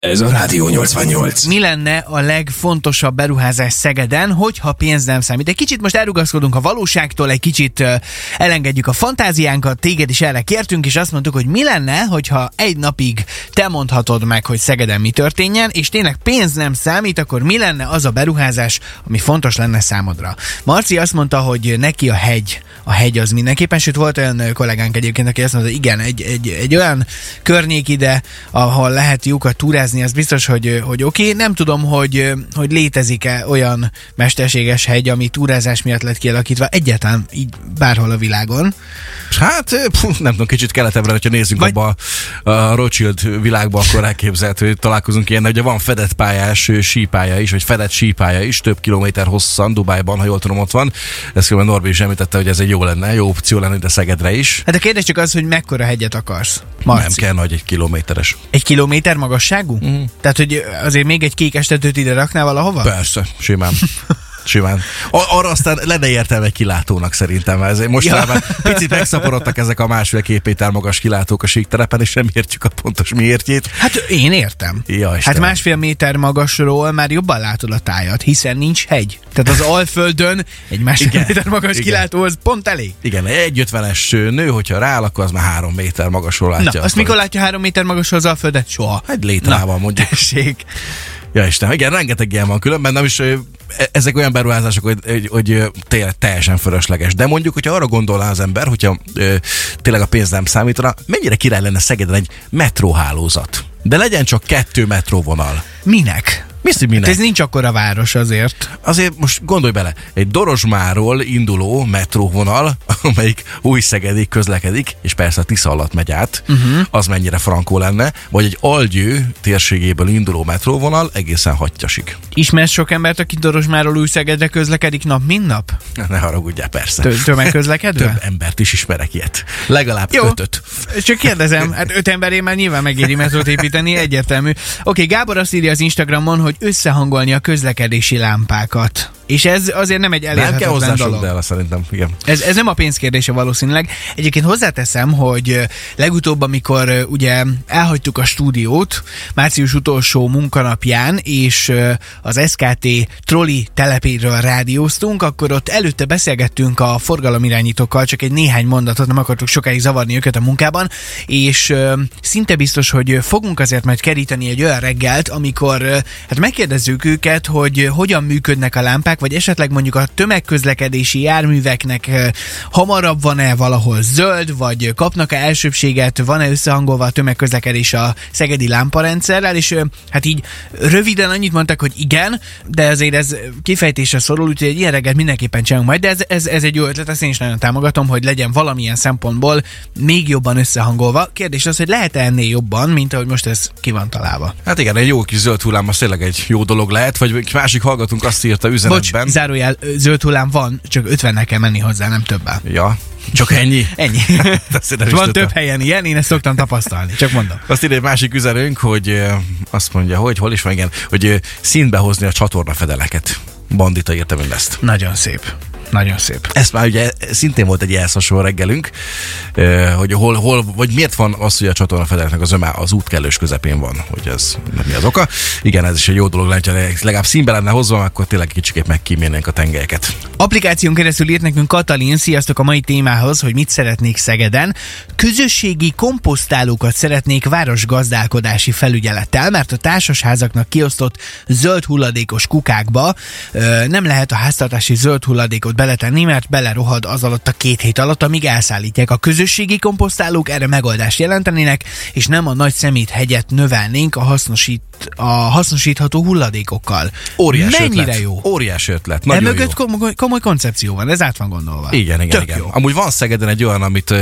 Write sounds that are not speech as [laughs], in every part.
Ez a Rádió 88. Mi lenne a legfontosabb beruházás Szegeden, hogyha pénz nem számít? Egy kicsit most elrugaszkodunk a valóságtól, egy kicsit elengedjük a fantáziánkat, téged is erre kértünk, és azt mondtuk, hogy mi lenne, hogyha egy napig te mondhatod meg, hogy Szegeden mi történjen, és tényleg pénz nem számít, akkor mi lenne az a beruházás, ami fontos lenne számodra? Marci azt mondta, hogy neki a hegy, a hegy az mindenképpen, sőt volt olyan kollégánk egyébként, aki azt mondta, igen, egy, egy, egy olyan környék ide, ahol lehet lyukat túrázni, az biztos, hogy, hogy oké. Okay. Nem tudom, hogy, hogy létezik-e olyan mesterséges hegy, ami túrázás miatt lett kialakítva egyáltalán így bárhol a világon. Hát, nem tudom, kicsit keletebbre, hogyha nézzünk Vagy... abba a Rothschild világba, akkor elképzelhető, hogy találkozunk ilyen, ugye van fedett pályás sípája is, vagy fedett sípája is, több kilométer hosszan, Dubájban, ha jól tudom, ott van. Ezt különben Norbi is említette, hogy ez egy jó lenne, jó opció lenne, de Szegedre is. Hát a kérdés csak az, hogy mekkora hegyet akarsz. Marci. Nem kell nagy, egy kilométeres. Egy kilométer magasságú? Mm. Tehát, hogy azért még egy kék estetőt ide raknál valahova? Persze, simán. [laughs] Simán. Arra aztán lenne értelme egy kilátónak szerintem. Ez most ja. picit megszaporodtak ezek a másfél-két méter magas kilátók a síkterepen, és nem értjük a pontos miértjét. Hát én értem. Ja, hát másfél méter magasról már jobban látod a tájat, hiszen nincs hegy. Tehát az Alföldön egy másfél igen, méter magas igen. kilátó az pont elég. Igen, egy ötvenes nő, hogyha rááll, akkor az már három méter magasról látja. Na, azt mikor látja három méter magasról az Alföldet? Soha. Egy létrával mondjuk. Tessék. Ja Isten, igen, rengeteg ilyen van különben, nem is e, ezek olyan beruházások, hogy, hogy, hogy tényleg teljesen fölösleges. De mondjuk, hogyha arra gondolná az ember, hogyha e, tényleg a pénz nem számítana, mennyire király lenne Szegeden egy metróhálózat. De legyen csak kettő metróvonal. Minek? Mi minek? Ez nincs akkora város azért. Azért most gondolj bele, egy Dorosmáról induló metróvonal, [laughs] amelyik új Szegedig közlekedik, és persze a Tisza alatt megy át, uh-huh. az mennyire frankó lenne, vagy egy Algyő térségéből induló metróvonal egészen hattyasig. Ismersz sok embert, aki Dorosmáról új Szegedre közlekedik nap, mint nap? Ne haragudjál, persze. Tö- tömegközlekedve? Több embert is ismerek ilyet. Legalább Jó. ötöt. Csak kérdezem, hát öt emberé már nyilván megéri metrót építeni, egyértelmű. Oké, okay, Gábor azt írja az Instagramon, hogy összehangolni a közlekedési lámpákat. És ez azért nem egy elérhetetlen nem kell hozzá dolog. Szerintem, igen. Ez, ez nem a pénzkérdése valószínűleg. Egyébként hozzáteszem, hogy legutóbb, amikor ugye elhagytuk a stúdiót, március utolsó munkanapján, és az SKT troli telepéről rádióztunk, akkor ott előtte beszélgettünk a forgalomirányítókkal, csak egy néhány mondatot, nem akartuk sokáig zavarni őket a munkában, és szinte biztos, hogy fogunk azért majd keríteni egy olyan reggelt, amikor hát megkérdezzük őket, hogy hogyan működnek a lámpák, vagy esetleg mondjuk a tömegközlekedési járműveknek hamarabb van-e valahol zöld, vagy kapnak-e elsőbséget, van-e összehangolva a tömegközlekedés a szegedi lámparendszerrel, és hát így röviden annyit mondtak, hogy igen, de azért ez kifejtésre szorul, úgyhogy egy ilyen reggelt mindenképpen csinálunk majd, de ez, ez, ez egy jó ötlet, ezt én is nagyon támogatom, hogy legyen valamilyen szempontból még jobban összehangolva. Kérdés az, hogy lehet-e ennél jobban, mint ahogy most ez ki van találva. Hát igen, egy jó kis zöld hullám az tényleg egy jó dolog lehet, vagy másik hallgatunk azt írta üzenetben, Bocs, zárójel, zöld hullám van, csak 50 kell menni hozzá, nem többá. Ja, csak ennyi? Ennyi. [laughs] van több helyen ilyen, én ezt szoktam tapasztalni, csak mondom. Azt írja egy másik üzenőnk, hogy azt mondja, hogy hol is van, igen, hogy színbe hozni a csatorna fedeleket. Bandita írta mindezt. Nagyon szép. Nagyon szép. Ez már ugye szintén volt egy elszasonló reggelünk, hogy hol, hol, vagy miért van az, hogy a csatorna fedeleknek az öme az útkellős közepén van, hogy ez mi az oka. Igen, ez is egy jó dolog lenne, hogy legalább színbe lenne hozva, akkor tényleg kicsikét megkímélnénk a tengelyeket. Applikáción keresztül írt nekünk Katalin, sziasztok a mai témához, hogy mit szeretnék Szegeden. Közösségi komposztálókat szeretnék városgazdálkodási felügyelettel, mert a társasházaknak kiosztott zöld hulladékos kukákba nem lehet a háztartási zöld hulladékot beletenni, mert belerohad az alatt a két hét alatt, amíg elszállítják. A közösségi komposztálók erre megoldást jelentenének, és nem a nagy szemét hegyet növelnénk a hasznosít a hasznosítható hulladékokkal. Óriási Mennyire ötlet. jó? Óriási ötlet. Nagyon mögött komoly, komoly koncepció van, ez át van gondolva. Igen, igen, Tök igen. Jó. Amúgy van Szegeden egy olyan, amit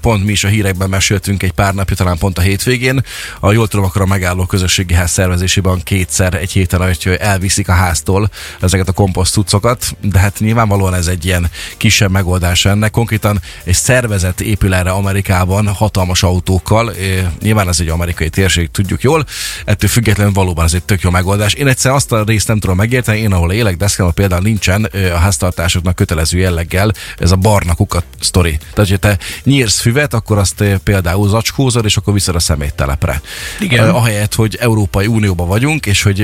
pont mi is a hírekben meséltünk egy pár napja, talán pont a hétvégén. A jól tudom, akkor a megálló közösségi ház szervezésében kétszer egy héten, hogy elviszik a háztól ezeket a komposzt cuccokat, de hát nyilvánvalóan ez ez egy ilyen kisebb megoldás ennek. Konkrétan egy szervezet épül erre Amerikában hatalmas autókkal. É, nyilván ez egy amerikai térség, tudjuk jól. Ettől függetlenül valóban ez egy tök jó megoldás. Én egyszer azt a részt nem tudom megérteni, én ahol élek, Deszkában például nincsen a háztartásoknak kötelező jelleggel ez a barna kukat sztori. Tehát, hogy te nyírsz füvet, akkor azt például zacskózod, és akkor viszed a szeméttelepre. Igen. Ahelyett, hogy Európai Unióban vagyunk, és hogy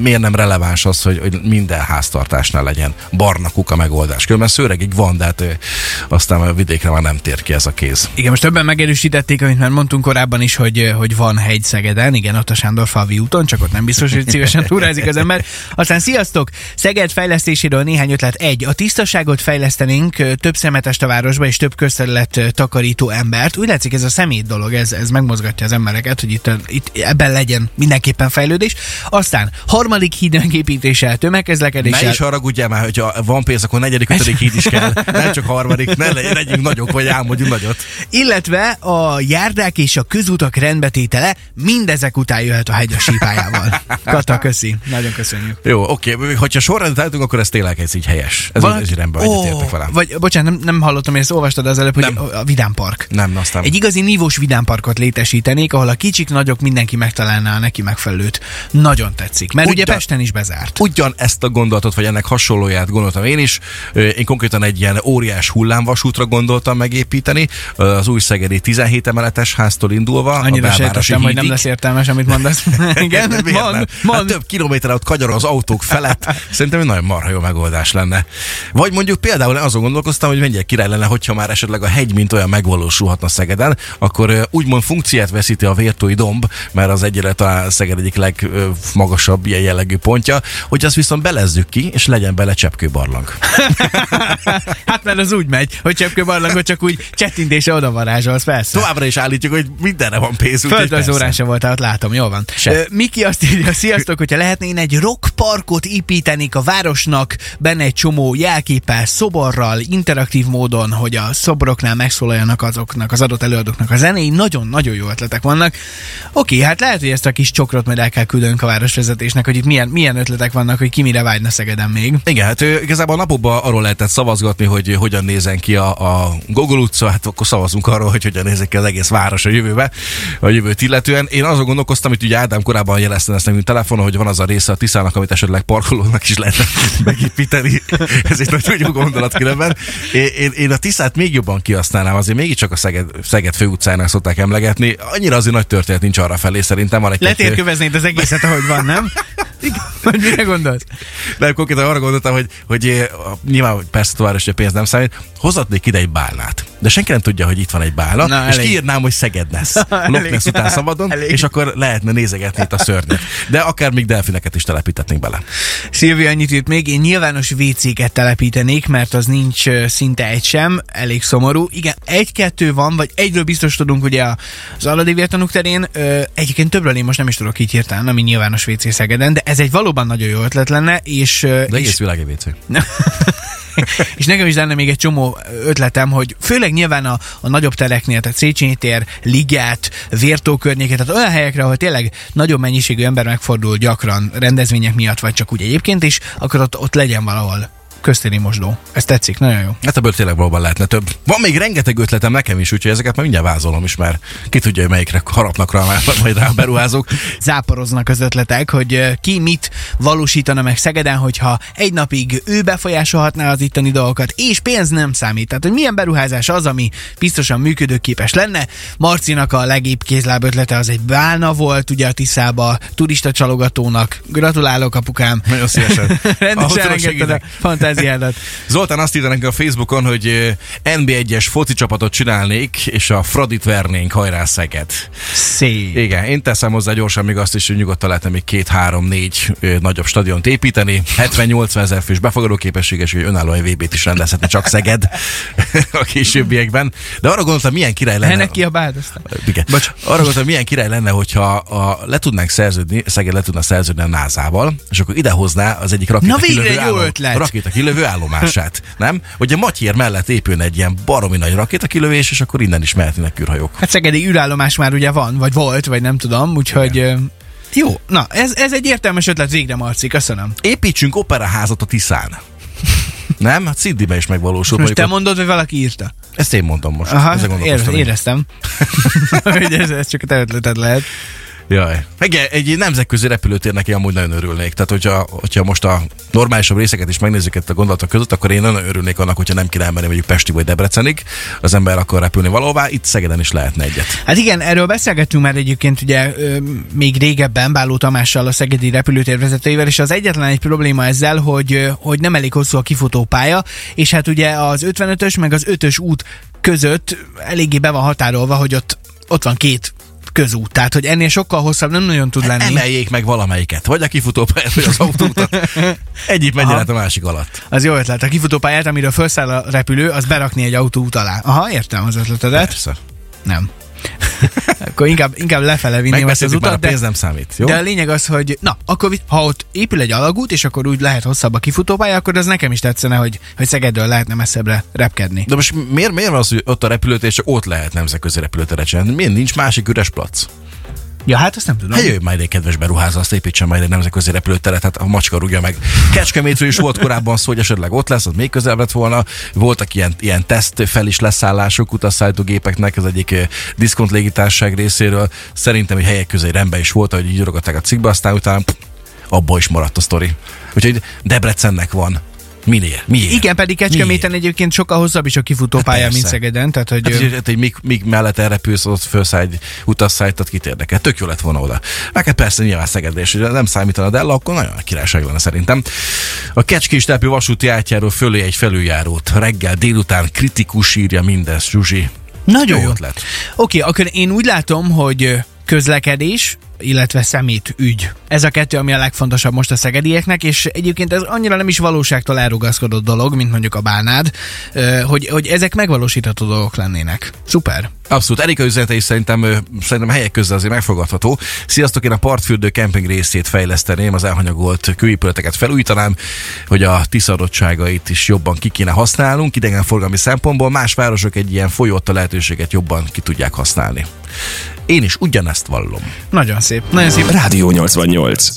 miért nem releváns az, hogy, hogy minden háztartásnál legyen barna kuka megoldás. Különben szőregig van, de hát aztán a vidékre már nem tér ki ez a kéz. Igen, most többen megerősítették, amit már mondtunk korábban is, hogy, hogy van hegy Szegeden, igen, ott a Sándor Falvi úton, csak ott nem biztos, hogy szívesen [laughs] túrázik az ember. Aztán sziasztok! Szeged fejlesztéséről néhány ötlet. Egy, a tisztaságot fejlesztenénk több szemetest a városba és több közterület takarító embert. Úgy látszik ez a szemét dolog, ez, ez megmozgatja az embereket, hogy itt, itt ebben legyen mindenképpen fejlődés. Aztán harmadik híd megépítéssel, tömegkezlekedéssel. Ne is haragudjál már, hogyha van pénz, akkor negyedik, ötödik híd is kell. [laughs] Nem csak harmadik, ne legyünk nagyok, vagy álmodjunk nagyot. Illetve a járdák és a közutak rendbetétele mindezek után jöhet a hegy a sípájával. [laughs] Kata, köszi. Nagyon köszönjük. Jó, oké. Okay. Hogyha sorrendet álltunk, akkor ez tényleg ez így helyes. Ez, Val- ez oh, egyetértek velem. Vagy, bocsánat, nem, nem hallottam, hogy ezt olvastad az előbb, hogy nem. a vidámpark. Nem, aztán. Egy igazi nívós vidámparkot létesítenék, ahol a kicsik, nagyok mindenki megtalálná a neki megfelelőt. Nagyon tetszik. Mert Ugyan, ugye Pesten is bezárt. Ugyan ezt a gondolatot, vagy ennek hasonlóját gondoltam én is. Én konkrétan egy ilyen óriás hullámvasútra gondoltam megépíteni, az új Szegedi 17 emeletes háztól indulva. Annyira sejtettem, hogy nem lesz értelmes, amit mondasz. [laughs] Igen, mond, mond. Hát több kilométer ott kagyar az autók felett. Szerintem egy nagyon marha jó megoldás lenne. Vagy mondjuk például azon gondolkoztam, hogy mennyire király lenne, hogyha már esetleg a hegy, mint olyan megvalósulhatna Szegeden, akkor úgymond funkciát veszíti a Vértói domb, mert az egyre talán Szeged egyik legmagasabb ilyen jellegű pontja, hogy azt viszont belezzük ki, és legyen bele cseppkőbarlang. [laughs] [laughs] hát mert az úgy megy, hogy cseppkőbarlangot csak úgy csettintésre oda varázsolsz, persze. Továbbra is állítjuk, hogy mindenre van pénz. Földrajzórán sem voltál, ott látom, jó van. Se. Miki azt írja, sziasztok, hogyha lehetne én egy rockparkot építenék a városnak, benne egy csomó jelképel, szoborral, interaktív módon, hogy a szobroknál megszólaljanak azoknak, az adott előadóknak a zenéi. Nagyon-nagyon jó ötletek vannak. Oké, hát lehet, hogy ezt a kis csokrot majd el kell küldenünk a városvezetésnek, hogy itt milyen, milyen ötletek vannak, hogy ki mire vágyna Szegeden még. Igen, hát igazából a napokban arról lehetett szavazgatni, hogy hogyan nézen ki a, a Gogol utca, hát akkor szavazunk arról, hogy hogyan nézek ki az egész város a jövőbe, a jövőt illetően. Én azon gondolkoztam, hogy ugye Ádám korábban jelezte ezt nekünk telefonon, hogy van az a része a Tiszának, amit esetleg parkolónak is lehet [laughs] megépíteni. Ez egy nagyon jó gondolat különben. Én, én, a Tiszát még jobban kihasználnám, azért mégiscsak a Szeged, Szeged főutcának szokták emlegetni. Annyira azért nagy történet nincs arra felé, szerintem van egy Letérköveznéd az egészet, ahogy van, nem? [laughs] Vagy mire gondolsz? Nem, konkrétan arra gondoltam, hogy, hogy eh, nyilván persze tovább hogy a pénz nem számít, hozatnék ide egy bálnát. De senki nem tudja, hogy itt van egy bála, Na, és elég. kiírnám, hogy Szeged lesz. [laughs] Loch után szabadon, elég. és akkor lehetne nézegetni itt a szörnyet. De akár még delfineket is telepítetnénk bele. Szilvia annyit írt még, én nyilvános WC-ket telepítenék, mert az nincs szinte egy sem, elég szomorú. Igen, egy-kettő van, vagy egyről biztos tudunk, ugye az Aladi vértanúk terén, egyébként többről én most nem is tudok így hirtelen, ami nyilvános WC Szegeden, de ez egy valóban nagyon jó ötlet lenne, és... De egész és... világ WC. [laughs] és nekem is lenne még egy csomó ötletem, hogy főleg nyilván a, a nagyobb tereknél, tehát Széchenyi tér, Ligát, Vértó környéket, tehát olyan helyekre, ahol tényleg nagyobb mennyiségű ember megfordul gyakran rendezvények miatt, vagy csak úgy egyébként is, akkor ott, ott legyen valahol köztéri mosdó. Ez tetszik, nagyon jó. Hát ebből tényleg valóban lehetne több. Van még rengeteg ötletem nekem is, úgyhogy ezeket már mindjárt vázolom is, mert ki tudja, hogy melyikre harapnak rá majd rá a beruházók. Záporoznak az ötletek, hogy ki mit valósítana meg Szegeden, hogyha egy napig ő befolyásolhatná az itteni dolgokat, és pénz nem számít. Tehát, hogy milyen beruházás az, ami biztosan működőképes lenne. Marcinak a legébb kézláb ötlete az egy bálna volt, ugye a Tiszába, turista csalogatónak. Gratulálok, apukám. Nagyon szívesen. [laughs] Rendesen engedted a fantáziádat. Zoltán azt írta nekünk a Facebookon, hogy NB1-es foci csapatot csinálnék, és a Fradit vernénk, hajrá Szeged. Szép. Igen, én teszem hozzá gyorsan még azt is, hogy nyugodtan lehetne még két, három, négy nagyobb stadiont építeni. 70-80 ezer fős befogadó képességes, hogy önálló VB-t is rendezhetne csak Szeged a későbbiekben. De arra gondoltam, milyen király lenne. Ennek ki a bád, aztán. Igen. Bocs. Arra gondoltam, milyen király lenne, hogyha a, le tudnánk szerződni, Szeged le tudna szerződni a NASA-val, és akkor idehozná az egyik rakéta Na végre jó ötlet. Rakéta kilövő állomását, nem? Hogy a Matyér mellett épülne egy ilyen baromi nagy rakétakilövés, és akkor innen is mehetnének űrhajók. Hát Szegedi űrállomás már ugye van, vagy volt, vagy nem tudom, úgyhogy... Igen. Jó, na, ez, ez egy értelmes ötlet végre, Marci, köszönöm. Építsünk operaházat a Tiszán. Nem? Hát Sydneyben is megvalósult. Most te Mondjuk mondod, vagy valaki írta? ott- Ezt én mondtam most. Aha, Ezzel ér, gondolkoztam én. éreztem. [laughs] [laughs] hogy ez, ez csak a te ötleted lehet. Jaj. Igen, egy nemzetközi repülőtérnek én amúgy nagyon örülnék. Tehát, hogyha, hogyha most a normálisabb részeket is megnézzük itt a gondolatok között, akkor én nagyon örülnék annak, hogyha nem kéne elmenni mondjuk Pesti vagy Debrecenig, az ember akar repülni valahová, itt Szegeden is lehetne egyet. Hát igen, erről beszélgettünk már egyébként ugye ö, még régebben Báló Tamással, a Szegedi repülőtér vezetőjével, és az egyetlen egy probléma ezzel, hogy, hogy nem elég hosszú a kifutópálya, és hát ugye az 55-ös meg az 5-ös út között eléggé be van határolva, hogy ott, ott van két közút, tehát hogy ennél sokkal hosszabb nem nagyon tud lenni. Emeljék meg valamelyiket, vagy a kifutópályát, vagy az autót. [laughs] Egyik menjen át a másik alatt. Az jó ötlet. A kifutópályát, amiről felszáll a repülő, az berakni egy autó alá. Aha, értem az ötletedet. Persze. Nem. [laughs] Akkor inkább, inkább lefele vinném ezt az Megbeszéltük már, a utat, de, pénz nem számít. Jó? de a lényeg az, hogy na, akkor ha ott épül egy alagút, és akkor úgy lehet hosszabb a kifutópálya, akkor az nekem is tetszene, hogy, hogy Szegedről lehetne messzebbre repkedni. De most miért, miért van az, hogy ott a repülőtér, és ott lehet nemzetközi repülőteret csinálni? Miért nincs másik üres plac? Ja, hát azt nem tudom. Hát majd egy kedves beruházó, azt építsen majd egy nemzetközi repülőteret, hát a macska rúgja meg. Kecskemétről is volt korábban szó, hogy esetleg ott lesz, az még közelebb lett volna. Voltak ilyen, ilyen teszt fel is leszállások utasszállító gépeknek, az egyik eh, diszkont légitársaság részéről. Szerintem egy helyek közé rendben is volt, hogy így a cikkbe, aztán utána abba is maradt a sztori. Úgyhogy Debrecennek van. Miért? Miért? Igen, pedig Kecskeméten egyébként sokkal hosszabb is a kifutópálya, Hát mint. Szegeden, tehát hogy... Hát, hát, hogy míg, míg mellett elrepülsz, ott felszáll egy utasszállítat, kit érdekel. Tök jó lett volna oda. Meg hát persze nyilván Szegedre, és nem számítana el, akkor nagyon nagy királyság lenne szerintem. A Kecskés telepű vasúti átjáról fölé egy felüljárót. Reggel, délután kritikus írja mindezt, Zsuzsi. Nagyon jó. ötlet. Oké, akkor én úgy látom, hogy közlekedés, illetve szemét ügy. Ez a kettő, ami a legfontosabb most a szegedieknek, és egyébként ez annyira nem is valóságtól elrugaszkodott dolog, mint mondjuk a bánád, ö, hogy, hogy ezek megvalósítható dolgok lennének. Szuper. Abszolút. Erika üzenete is szerintem, szerintem helyek közül azért megfogadható. Sziasztok, én a partfürdő kemping részét fejleszteném, az elhanyagolt kőépületeket felújítanám, hogy a tiszadottságait is jobban ki kéne használnunk, idegenforgalmi szempontból más városok egy ilyen folyótta lehetőséget jobban ki tudják használni. Én is ugyanezt vallom. Nagyon szép. Nagyon szép. Rádió 88.